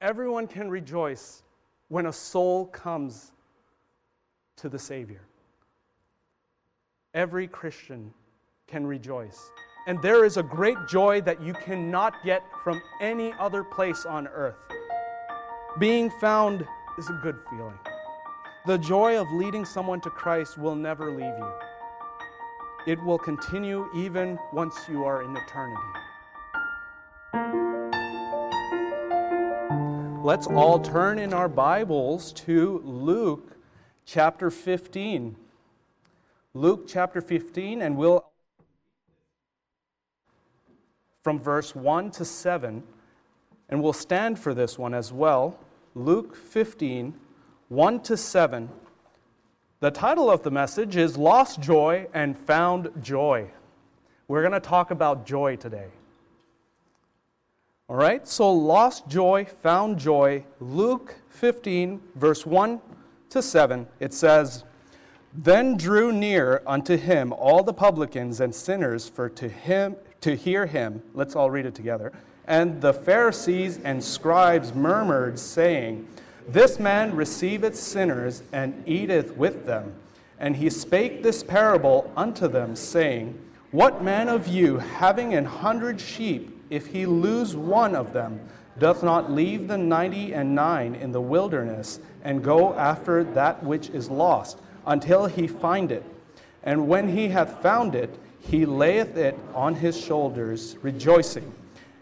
everyone can rejoice when a soul comes to the Savior. Every Christian can rejoice. And there is a great joy that you cannot get from any other place on earth. Being found is a good feeling. The joy of leading someone to Christ will never leave you. It will continue even once you are in eternity. Let's all turn in our Bibles to Luke chapter 15. Luke chapter 15, and we'll from verse 1 to 7, and we'll stand for this one as well. Luke 15, 1 to 7. The title of the message is Lost Joy and Found Joy. We're going to talk about joy today. All right, so lost joy, found joy. Luke 15, verse 1 to 7, it says, Then drew near unto him all the publicans and sinners for to him to hear him. Let's all read it together. And the Pharisees and scribes murmured, saying, This man receiveth sinners and eateth with them. And he spake this parable unto them, saying, What man of you, having an hundred sheep, if he lose one of them, doth not leave the ninety and nine in the wilderness, and go after that which is lost, until he find it? And when he hath found it, he layeth it on his shoulders, rejoicing.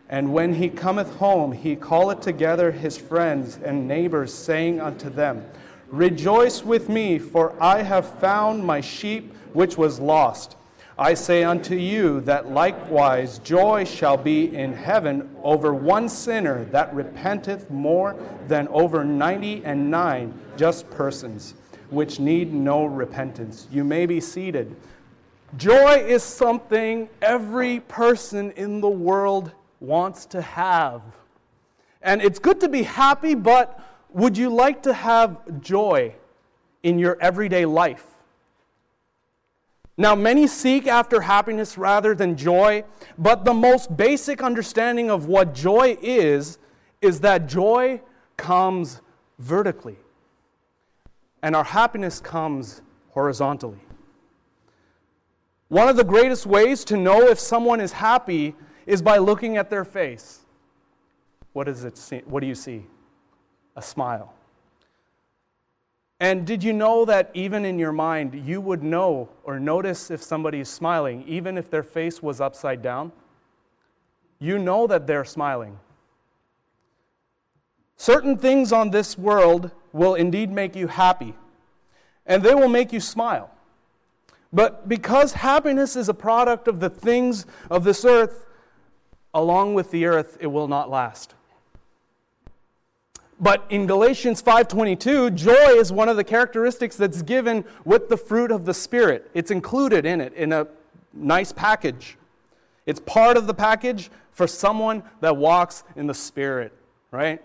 And when he cometh home, he calleth together his friends and neighbors, saying unto them, Rejoice with me, for I have found my sheep which was lost. I say unto you that likewise joy shall be in heaven over one sinner that repenteth more than over ninety and nine just persons, which need no repentance. You may be seated. Joy is something every person in the world wants to have. And it's good to be happy, but would you like to have joy in your everyday life? Now, many seek after happiness rather than joy, but the most basic understanding of what joy is is that joy comes vertically, and our happiness comes horizontally. One of the greatest ways to know if someone is happy is by looking at their face. What, does it see? what do you see? A smile. And did you know that even in your mind, you would know or notice if somebody is smiling, even if their face was upside down? You know that they're smiling. Certain things on this world will indeed make you happy, and they will make you smile. But because happiness is a product of the things of this earth, along with the earth, it will not last. But in Galatians 5:22, joy is one of the characteristics that's given with the fruit of the spirit. It's included in it in a nice package. It's part of the package for someone that walks in the spirit, right?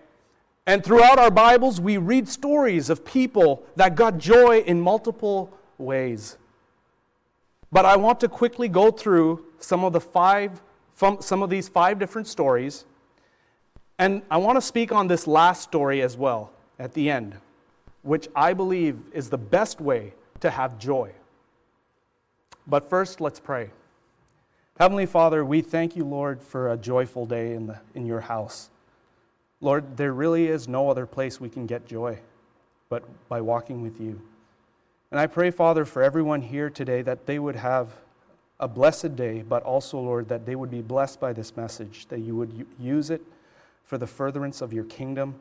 And throughout our Bibles, we read stories of people that got joy in multiple ways. But I want to quickly go through some of the five, some of these five different stories. And I want to speak on this last story as well at the end, which I believe is the best way to have joy. But first, let's pray. Heavenly Father, we thank you, Lord, for a joyful day in, the, in your house. Lord, there really is no other place we can get joy but by walking with you. And I pray, Father, for everyone here today that they would have a blessed day, but also, Lord, that they would be blessed by this message, that you would use it for the furtherance of your kingdom.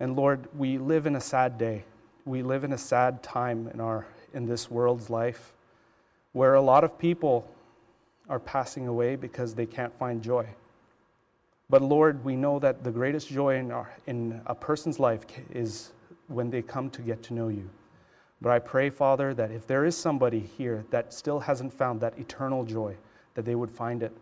And Lord, we live in a sad day. We live in a sad time in, our, in this world's life where a lot of people are passing away because they can't find joy. But Lord, we know that the greatest joy in, our, in a person's life is when they come to get to know you. But I pray, Father, that if there is somebody here that still hasn't found that eternal joy, that they would find it.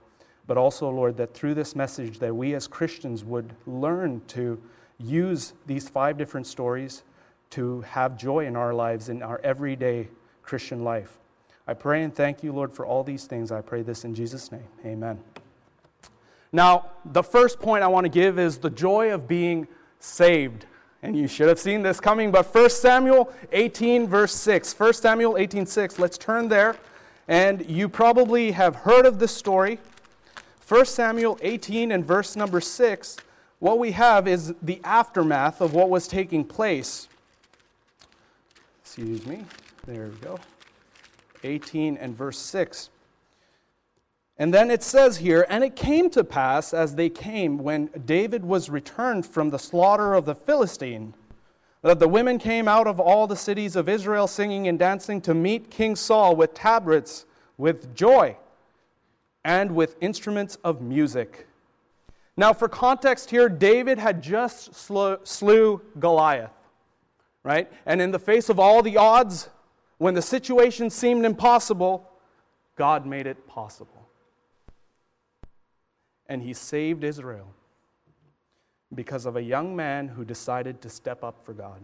But also, Lord, that through this message, that we as Christians would learn to use these five different stories to have joy in our lives, in our everyday Christian life. I pray and thank you, Lord, for all these things. I pray this in Jesus' name. Amen. Now, the first point I want to give is the joy of being saved. And you should have seen this coming, but 1 Samuel 18, verse 6. 1 Samuel 18, 6. Let's turn there. And you probably have heard of this story. 1 Samuel 18 and verse number 6. What we have is the aftermath of what was taking place. Excuse me. There we go. 18 and verse 6. And then it says here, and it came to pass as they came when David was returned from the slaughter of the Philistine, that the women came out of all the cities of Israel singing and dancing to meet King Saul with tabrets, with joy, and with instruments of music. Now, for context here, David had just slew, Goliath, right? And in the face of all the odds, when the situation seemed impossible, God made it possible and he saved Israel because of a young man who decided to step up for God.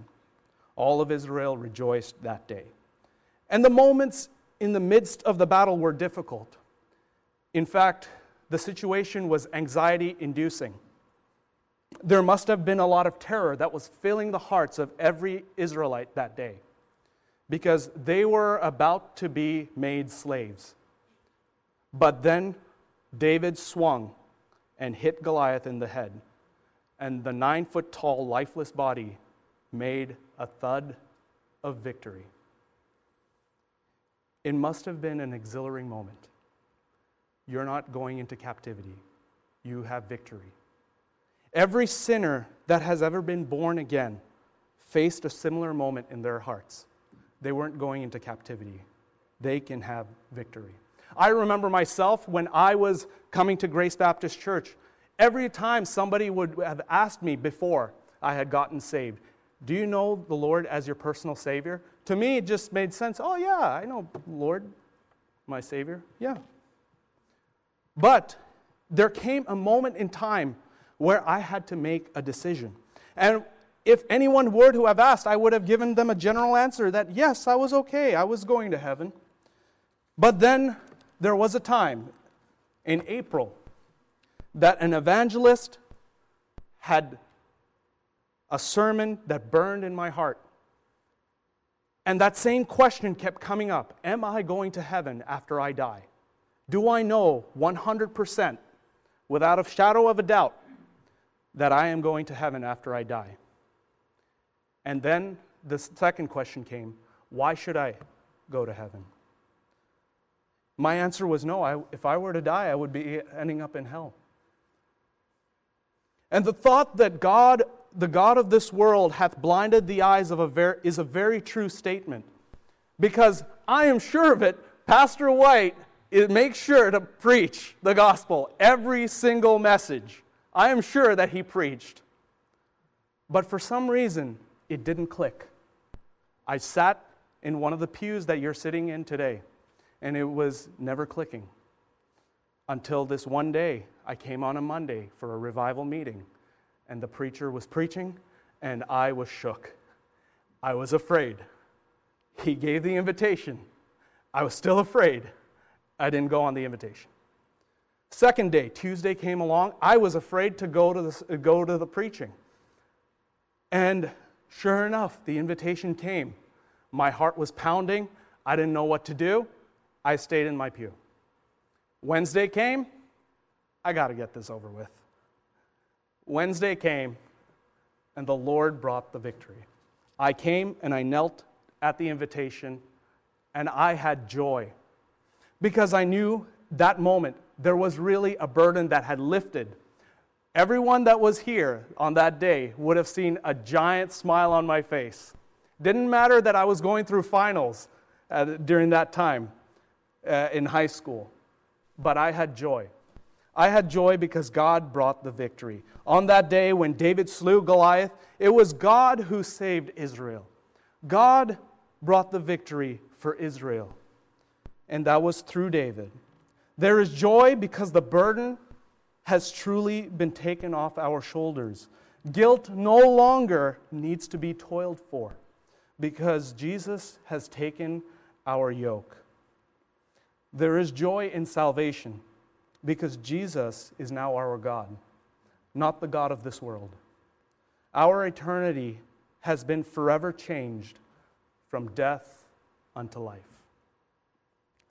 All of Israel rejoiced that day. And the moments in the midst of the battle were difficult. In fact, the situation was anxiety inducing. There must have been a lot of terror that was filling the hearts of every Israelite that day because they were about to be made slaves. But then David swung and hit Goliath in the head. And the nine foot tall, lifeless body made a thud of victory. It must have been an exhilarating moment. You're not going into captivity, you have victory. Every sinner that has ever been born again faced a similar moment in their hearts. They weren't going into captivity, they can have victory. I remember myself when I was coming to Grace Baptist Church, every time somebody would have asked me before I had gotten saved, Do you know the Lord as your personal Savior? To me, it just made sense. Oh, yeah, I know Lord, my Savior. Yeah. But there came a moment in time where I had to make a decision. And if anyone were to have asked, I would have given them a general answer that yes, I was okay, I was going to heaven. But then there was a time in April that an evangelist had a sermon that burned in my heart. And that same question kept coming up Am I going to heaven after I die? Do I know 100%, without a shadow of a doubt, that I am going to heaven after I die? And then the second question came Why should I go to heaven? My answer was no. I, if I were to die, I would be ending up in hell. And the thought that God, the God of this world, hath blinded the eyes of a ver- is a very true statement. Because I am sure of it, Pastor White makes sure to preach the gospel, every single message. I am sure that he preached. But for some reason, it didn't click. I sat in one of the pews that you're sitting in today and it was never clicking until this one day I came on a Monday for a revival meeting, and the preacher was preaching, and I was shook. I was afraid. He gave the invitation. I was still afraid. I didn't go on the invitation. Second day, Tuesday came along. I was afraid to go to the, go to the preaching. And sure enough, the invitation came. My heart was pounding. I didn't know what to do. I stayed in my pew. Wednesday came, I got to get this over with. Wednesday came, and the Lord brought the victory. I came and I knelt at the invitation, and I had joy because I knew that moment there was really a burden that had lifted. Everyone that was here on that day would have seen a giant smile on my face. Didn't matter that I was going through finals uh, during that time uh, in high school, but I had joy. I had joy because God brought the victory. On that day when David slew Goliath, it was God who saved Israel. God brought the victory for Israel, and that was through David. There is joy because the burden has truly been taken off our shoulders. Guilt no longer needs to be toiled for because Jesus has taken our yoke. There is joy in salvation because Jesus is now our God, not the God of this world. our eternity has been forever changed from death unto life.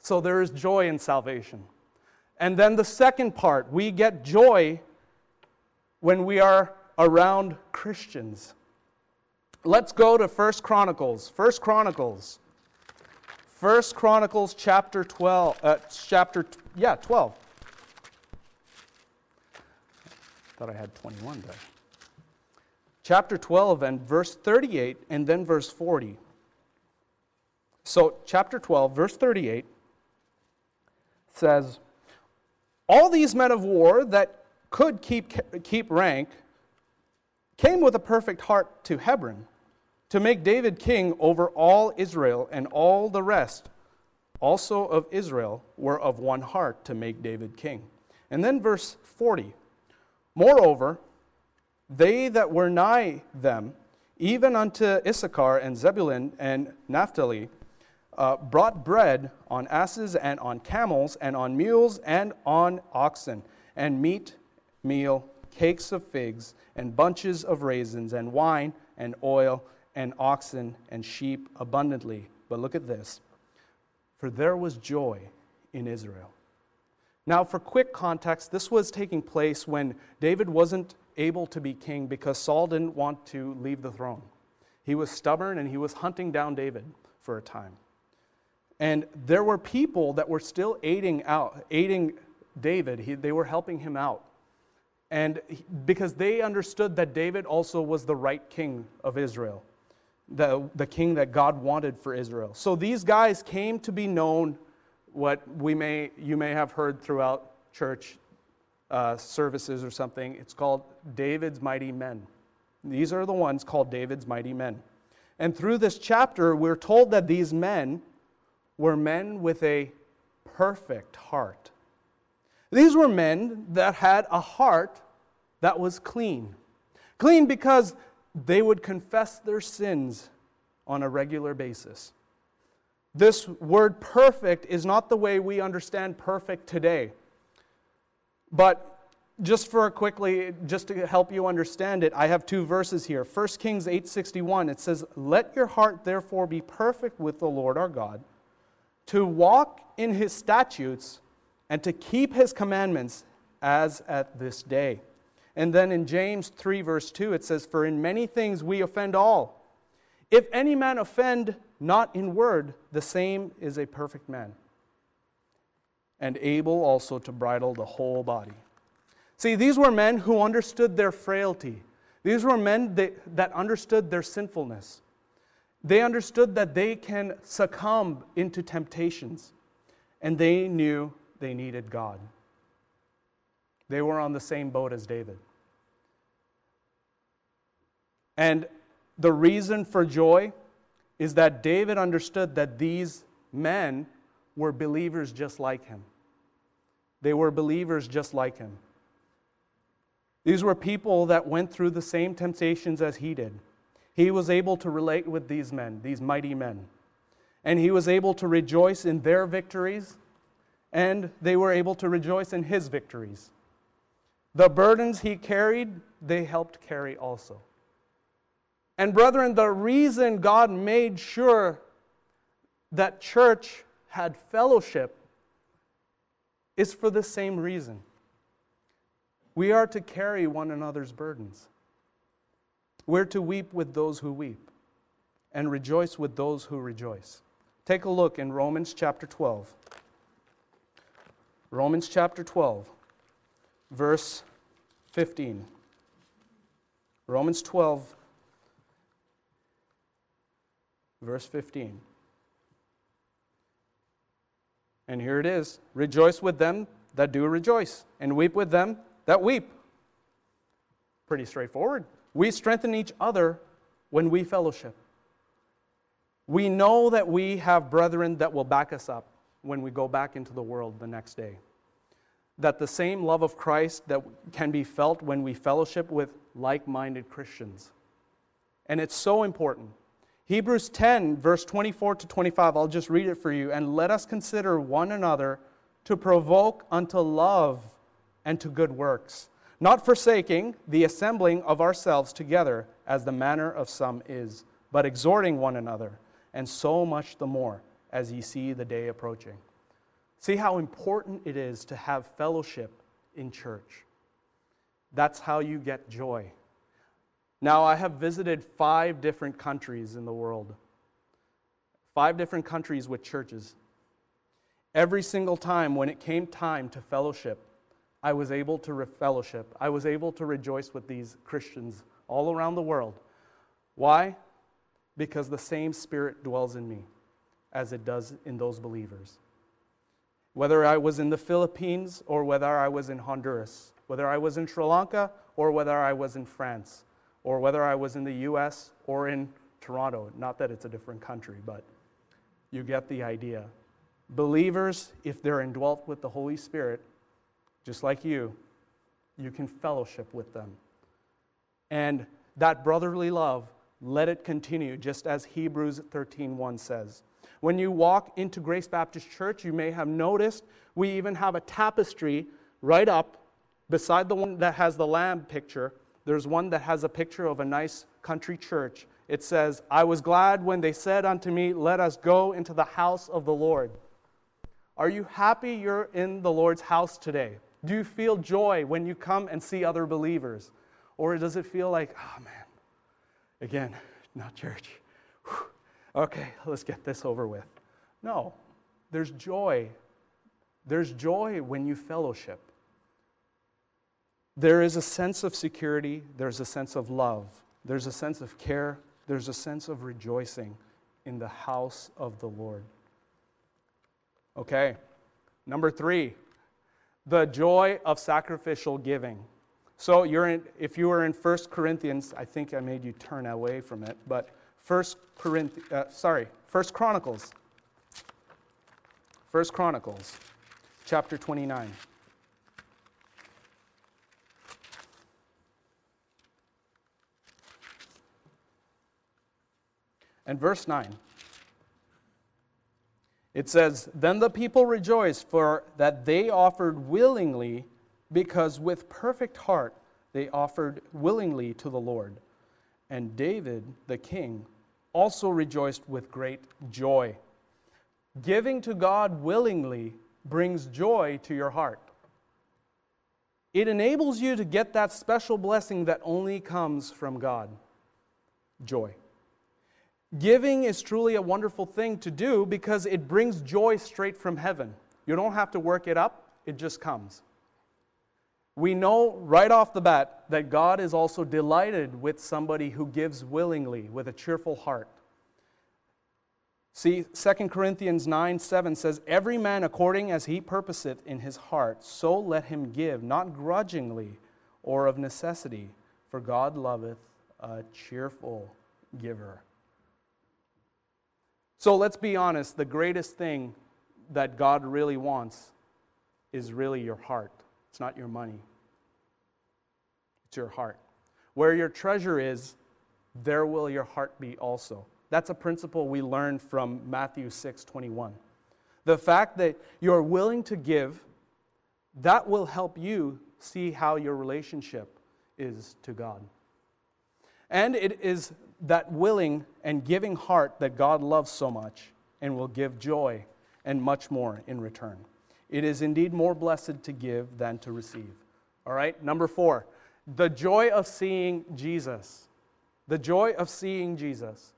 So there is joy in salvation. And then the second part, we get joy when we are around Christians. Let's go to First Chronicles. First Chronicles. First Chronicles chapter 12 uh, chapter yeah, 12. Thought I had 21 there. Chapter 12 and verse 38 and then verse 40. So, chapter 12, verse 38 says, All these men of war that could keep, keep rank came with a perfect heart to Hebron to make David king over all Israel, and all the rest also of Israel were of one heart to make David king. And then verse 40 Moreover, they that were nigh them, even unto Issachar and Zebulun and Naphtali, uh, brought bread on asses and on camels and on mules and on oxen, and meat, meal, cakes of figs, and bunches of raisins, and wine, and oil, and oxen, and sheep abundantly. But look at this for there was joy in Israel. Now, for quick context, this was taking place when David wasn't able to be king because Saul didn't want to leave the throne. He was stubborn and he was hunting down David for a time. And there were people that were still aiding out, aiding David. He, they were helping him out. And he, because they understood that David also was the right king of Israel, the, the king that God wanted for Israel. So these guys came to be known, what we may, you may have heard throughout church uh, services or something. It's called David's Mighty Men. These are the ones called David's Mighty Men. And through this chapter, we're told that these men were men with a perfect heart. These were men that had a heart that was clean. Clean because they would confess their sins on a regular basis. This word perfect is not the way we understand perfect today. But just for quickly just to help you understand it, I have two verses here. 1 Kings 8:61 it says, "Let your heart therefore be perfect with the Lord our God." To walk in his statutes and to keep his commandments as at this day. And then in James 3, verse 2, it says, For in many things we offend all. If any man offend not in word, the same is a perfect man, and able also to bridle the whole body. See, these were men who understood their frailty. These were men that, that understood their sinfulness. They understood that they can succumb into temptations, and they knew they needed God. They were on the same boat as David. And the reason for joy is that David understood that these men were believers just like him. They were believers just like him. These were people that went through the same temptations as he did. He was able to relate with these men, these mighty men. And he was able to rejoice in their victories, and they were able to rejoice in his victories. The burdens he carried, they helped carry also. And, brethren, the reason God made sure that church had fellowship is for the same reason. We are to carry one another's burdens. We're to weep with those who weep and rejoice with those who rejoice. Take a look in Romans chapter 12. Romans chapter 12, verse 15. Romans 12, verse 15. And here it is Rejoice with them that do rejoice, and weep with them that weep. Pretty straightforward. We strengthen each other when we fellowship. We know that we have brethren that will back us up when we go back into the world the next day. That the same love of Christ that can be felt when we fellowship with like minded Christians. And it's so important. Hebrews 10, verse 24 to 25, I'll just read it for you. And let us consider one another to provoke unto love and to good works not forsaking the assembling of ourselves together as the manner of some is, but exhorting one another, and so much the more as ye see the day approaching. See how important it is to have fellowship in church. That's how you get joy. Now, I have visited five different countries in the world, five different countries with churches. Every single time when it came time to fellowship, I was able to fellowship. I was able to rejoice with these Christians all around the world. Why? Because the same Spirit dwells in me as it does in those believers. Whether I was in the Philippines or whether I was in Honduras, whether I was in Sri Lanka or whether I was in France, or whether I was in the US or in Toronto. Not that it's a different country, but you get the idea. Believers, if they're indwelt with the Holy Spirit, just like you, you can fellowship with them. And that brotherly love, let it continue, just as Hebrews 13:1 says. When you walk into Grace Baptist Church, you may have noticed we even have a tapestry right up beside the one that has the lamb picture. There's one that has a picture of a nice country church. It says, I was glad when they said unto me, Let us go into the house of the Lord. Are you happy you're in the Lord's house today? Do you feel joy when you come and see other believers? Or does it feel like, oh man, again, not church? Whew. Okay, let's get this over with. No, there's joy. There's joy when you fellowship. There is a sense of security, there's a sense of love, there's a sense of care, there's a sense of rejoicing in the house of the Lord. Okay, number three, the joy of sacrificial giving. So you're in, if you were in 1 Corinthians, I think I made you turn away from it, but 1 Corinthians, uh, sorry, 1 Chronicles. 1 Chronicles, chapter 29. And verse 9. It says, Then the people rejoiced, for that they offered willingly, because with perfect heart they offered willingly to the Lord. And David, the king, also rejoiced with great joy. Giving to God willingly brings joy to your heart. It enables you to get that special blessing that only comes from God joy. Giving is truly a wonderful thing to do because it brings joy straight from heaven. You don't have to work it up, it just comes. We know right off the bat that God is also delighted with somebody who gives willingly, with a cheerful heart. See, 2 Corinthians 9 7 says, Every man according as he purposeth in his heart, so let him give, not grudgingly or of necessity, for God loveth a cheerful giver. So let's be honest the greatest thing that God really wants is really your heart. It's not your money, it's your heart. Where your treasure is, there will your heart be also. That's a principle we learned from Matthew 6 21. The fact that you're willing to give, that will help you see how your relationship is to God. And it is that willing and giving heart that God loves so much and will give joy and much more in return. It is indeed more blessed to give than to receive. All right, number four, the joy of seeing Jesus. The joy of seeing Jesus.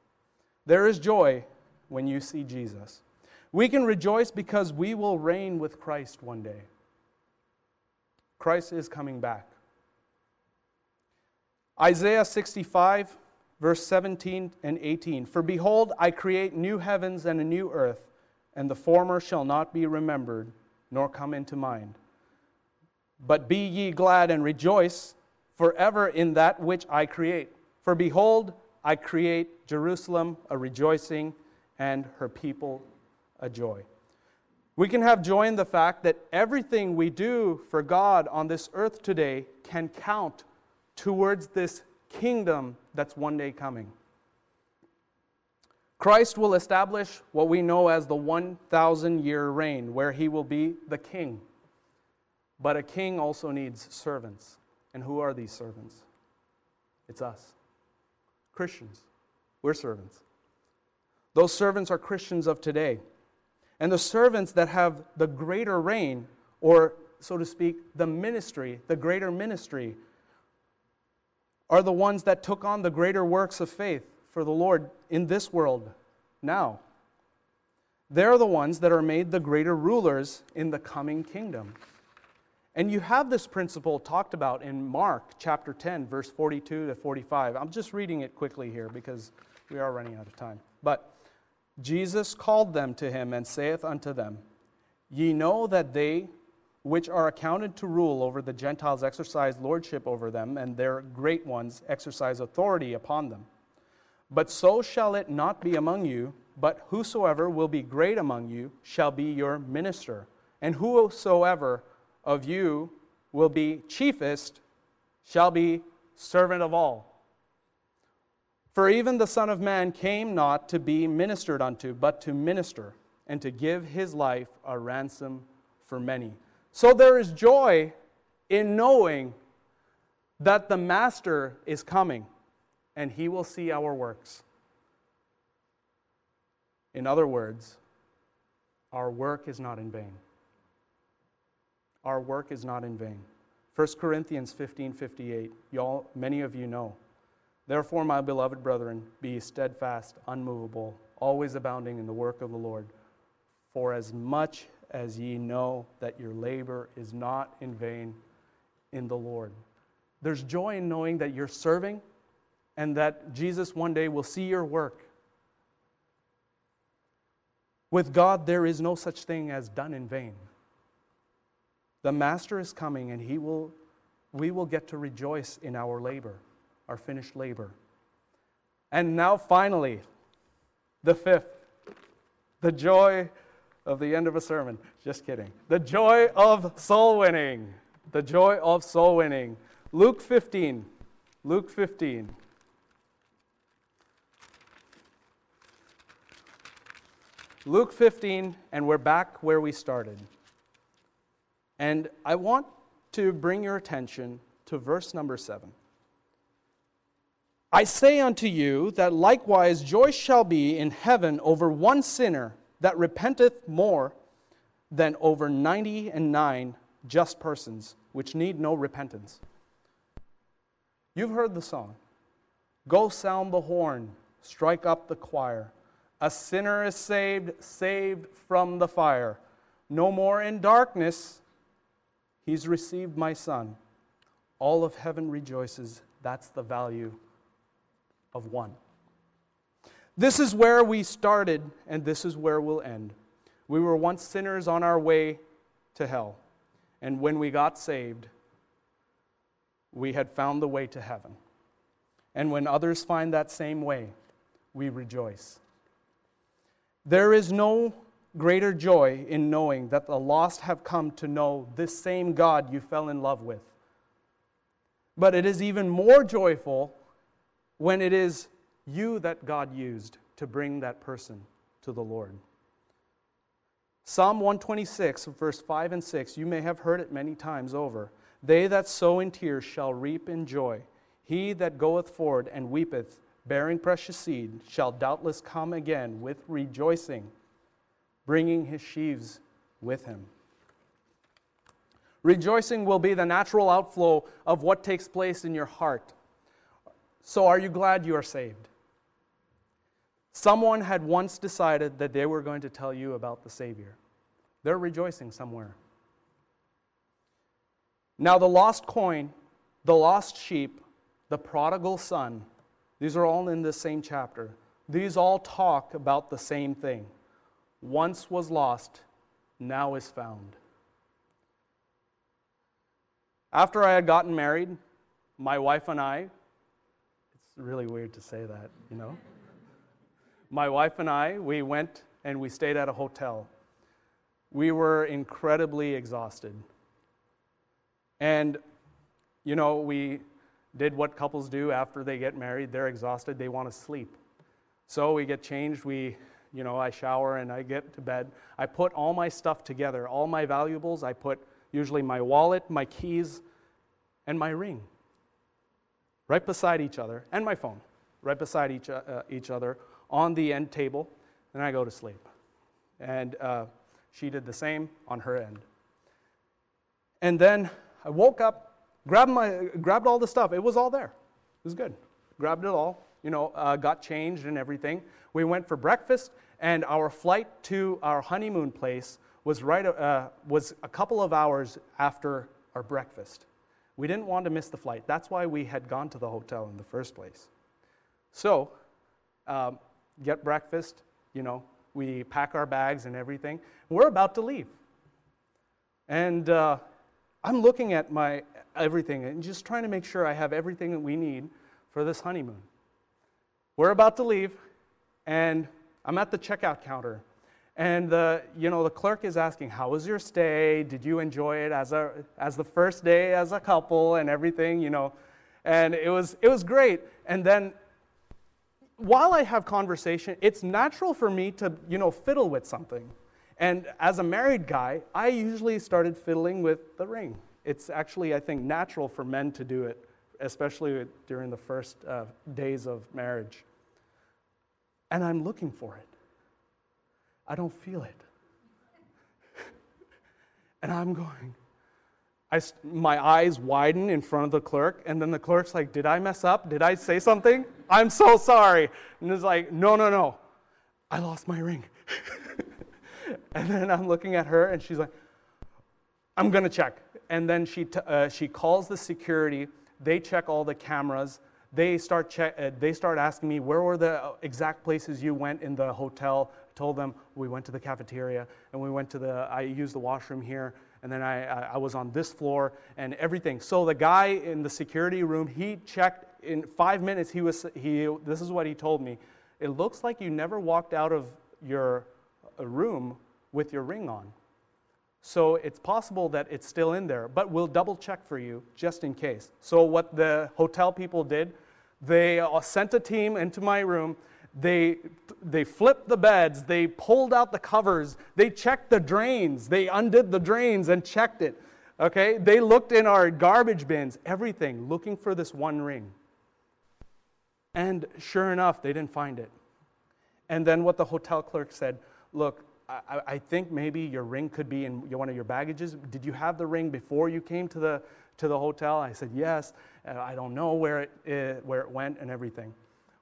There is joy when you see Jesus. We can rejoice because we will reign with Christ one day. Christ is coming back. Isaiah 65 verse 17 and 18 For behold, I create new heavens and a new earth, and the former shall not be remembered, nor come into mind. But be ye glad and rejoice forever in that which I create. For behold, I create Jerusalem a rejoicing, and her people a joy. We can have joy in the fact that everything we do for God on this earth today can count towards this kingdom that's one day coming. Christ will establish what we know as the 1,000 year reign, where he will be the king. But a king also needs servants. And who are these servants? It's us. Christians. We're servants. Those servants are Christians of today. And the servants that have the greater reign, or so to speak, the ministry, the greater ministry, are the ones that took on the greater works of faith for the Lord in this world now. They're the ones that are made the greater rulers in the coming kingdom. And you have this principle talked about in Mark chapter 10, verse 42 to 45. I'm just reading it quickly here because we are running out of time. But Jesus called them to him and saith unto them, Ye know that they which are accounted to rule over the Gentiles exercise lordship over them, and their great ones exercise authority upon them. But so shall it not be among you, but whosoever will be great among you shall be your minister, and whosoever of you will be chiefest shall be servant of all. For even the Son of Man came not to be ministered unto, but to minister, and to give his life a ransom for many. So there is joy in knowing that the Master is coming and he will see our works. In other words, our work is not in vain. Our work is not in vain. 1 Corinthians 15 58, y'all, many of you know. Therefore, my beloved brethren, be steadfast, unmovable, always abounding in the work of the Lord. For as much as ye know that your labor is not in vain in the Lord. There's joy in knowing that you're serving and that Jesus one day will see your work. With God, there is no such thing as done in vain. The Master is coming, and he will, we will get to rejoice in our labor, our finished labor. And now, finally, the fifth, the joy of the end of a sermon. Just kidding. The joy of soul winning. The joy of soul winning. Luke 15. Luke 15. Luke 15, and we're back where we started. And I want to bring your attention to verse number 7. I say unto you that likewise joy shall be in heaven over one sinner that repenteth more than over ninety and nine just persons which need no repentance. You've heard the song Go sound the horn, strike up the choir. A sinner is saved, saved from the fire. No more in darkness, he's received my son. All of heaven rejoices. That's the value of one. This is where we started, and this is where we'll end. We were once sinners on our way to hell, and when we got saved, we had found the way to heaven. And when others find that same way, we rejoice. There is no greater joy in knowing that the lost have come to know this same God you fell in love with. But it is even more joyful when it is you that God used to bring that person to the Lord. Psalm 126, verse 5 and 6, you may have heard it many times over. They that sow in tears shall reap in joy. He that goeth forward and weepeth, bearing precious seed, shall doubtless come again with rejoicing, bringing his sheaves with him. Rejoicing will be the natural outflow of what takes place in your heart. So, are you glad you are saved? Someone had once decided that they were going to tell you about the Savior. They're rejoicing somewhere. Now, the lost coin, the lost sheep, the prodigal son, these are all in this same chapter. These all talk about the same thing. Once was lost, now is found. After I had gotten married, my wife and I, it's really weird to say that, you know? My wife and I, we went and we stayed at a hotel. We were incredibly exhausted. And, you know, we did what couples do after they get married. They're exhausted, they want to sleep. So we get changed, we, you know, I shower and I get to bed. I put all my stuff together, all my valuables. I put usually my wallet, my keys, and my ring right beside each other, and my phone right beside each, uh, each other on the end table, and I go to sleep. And uh, she did the same on her end. And then I woke up, grabbed, my, grabbed all the stuff. It was all there. It was good. Grabbed it all, you know, uh, got changed and everything. We went for breakfast, and our flight to our honeymoon place was, right, uh, was a couple of hours after our breakfast. We didn't want to miss the flight. That's why we had gone to the hotel in the first place. So, um, get breakfast, you know, we pack our bags and everything. We're about to leave. And uh, I'm looking at my everything and just trying to make sure I have everything that we need for this honeymoon. We're about to leave, and I'm at the checkout counter. And the, you know, the clerk is asking, How was your stay? Did you enjoy it as, a, as the first day as a couple and everything, you know? And it was, it was great. And then while I have conversation, it's natural for me to, you know, fiddle with something. And as a married guy, I usually started fiddling with the ring. It's actually, I think, natural for men to do it, especially during the first uh, days of marriage. And I'm looking for it. I don't feel it. and I'm going, I, my eyes widen in front of the clerk, and then the clerk's like, Did I mess up? Did I say something? I'm so sorry. And it's like, No, no, no. I lost my ring. and then I'm looking at her, and she's like, I'm going to check. And then she, t- uh, she calls the security. They check all the cameras. They start, check, uh, they start asking me, Where were the exact places you went in the hotel? I told them we went to the cafeteria, and we went to the, I used the washroom here and then I, I was on this floor and everything. So the guy in the security room, he checked in five minutes. He was he. This is what he told me. It looks like you never walked out of your uh, room with your ring on. So it's possible that it's still in there, but we'll double check for you just in case. So what the hotel people did, they uh, sent a team into my room they, they flipped the beds, they pulled out the covers, they checked the drains, they undid the drains and checked it. Okay? They looked in our garbage bins, everything, looking for this one ring. And sure enough, they didn't find it. And then what the hotel clerk said look, I, I, think maybe your ring could be in one of your baggages. Did you have the ring before you came to the, to the hotel? I said, yes. I don't know where it, uh, where it went and everything.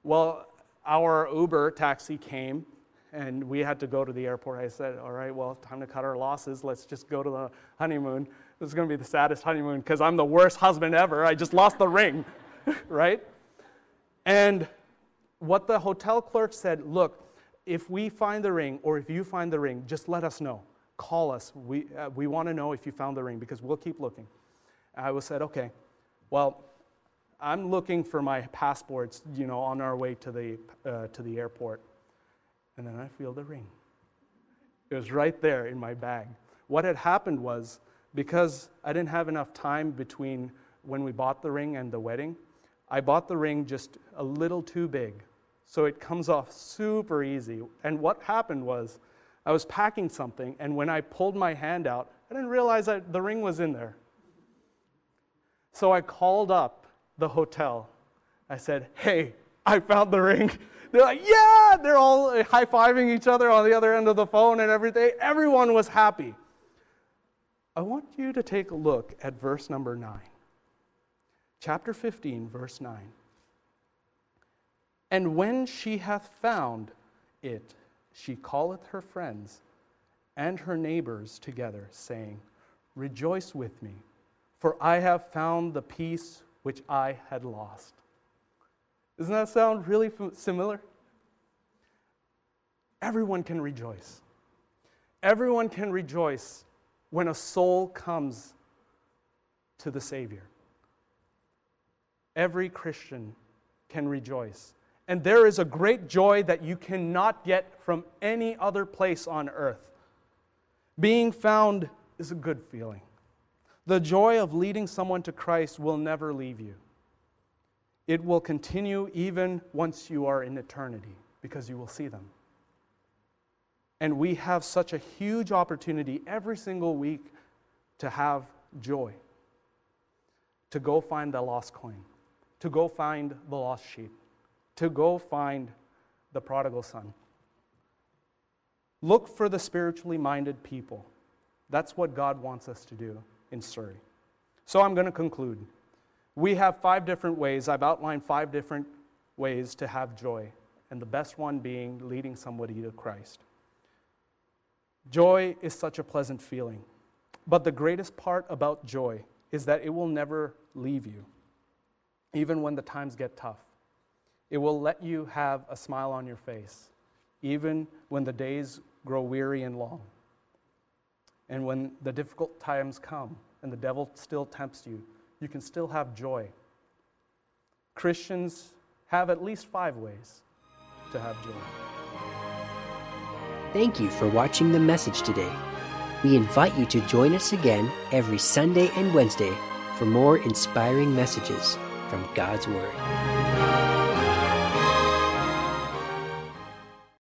Well, our Uber taxi came and we had to go to the airport. I said, All right, well, time to cut our losses. Let's just go to the honeymoon. This is going to be the saddest honeymoon because I'm the worst husband ever. I just lost the ring, right? And what the hotel clerk said look, if we find the ring or if you find the ring, just let us know. Call us. We, uh, we want to know if you found the ring because we'll keep looking. I was said, okay. Well, I'm looking for my passports, you know, on our way to the, uh, to the airport. And then I feel the ring. It was right there in my bag. What had happened was because I didn't have enough time between when we bought the ring and the wedding, I bought the ring just a little too big. So it comes off super easy. And what happened was I was packing something, and when I pulled my hand out, I didn't realize that the ring was in there. So I called up the hotel. I said, Hey, I found the ring. They're like, Yeah! They're all uh, high fiving each other on the other end of the phone and everything. Everyone was happy. I want you to take a look at verse number 9. Chapter 15, verse 9. And when she hath found it, she calleth her friends and her neighbors together, saying, Rejoice with me, for I have found the piece which I had lost. Doesn't that sound really similar? Everyone can rejoice. Everyone can rejoice when a soul comes to the Savior. Every Christian can rejoice. And there is a great joy that you cannot get from any other place on earth. Being found is a good feeling. The joy of leading someone to Christ will never leave you. It will continue even once you are in eternity because you will see them. And we have such a huge opportunity every single week to have joy. to go find the lost coin, to go find the lost sheep, to go find the prodigal son. Look for the spiritually minded people. That's what God wants us to do in Surrey. So I'm going to conclude. We have five different ways. I've outlined five different ways to have joy, and the best one being leading somebody to Christ. Joy is such a pleasant feeling, but the greatest part about joy is that it will never leave you, even when the times get tough. It will let you have a smile on your face, even when the days grow weary and long. And when the difficult times come and the devil still tempts you, you can still have joy. Christians have at least five ways to have joy. Thank you for watching the message today. We invite you to join us again every Sunday and Wednesday for more inspiring messages from God's Word.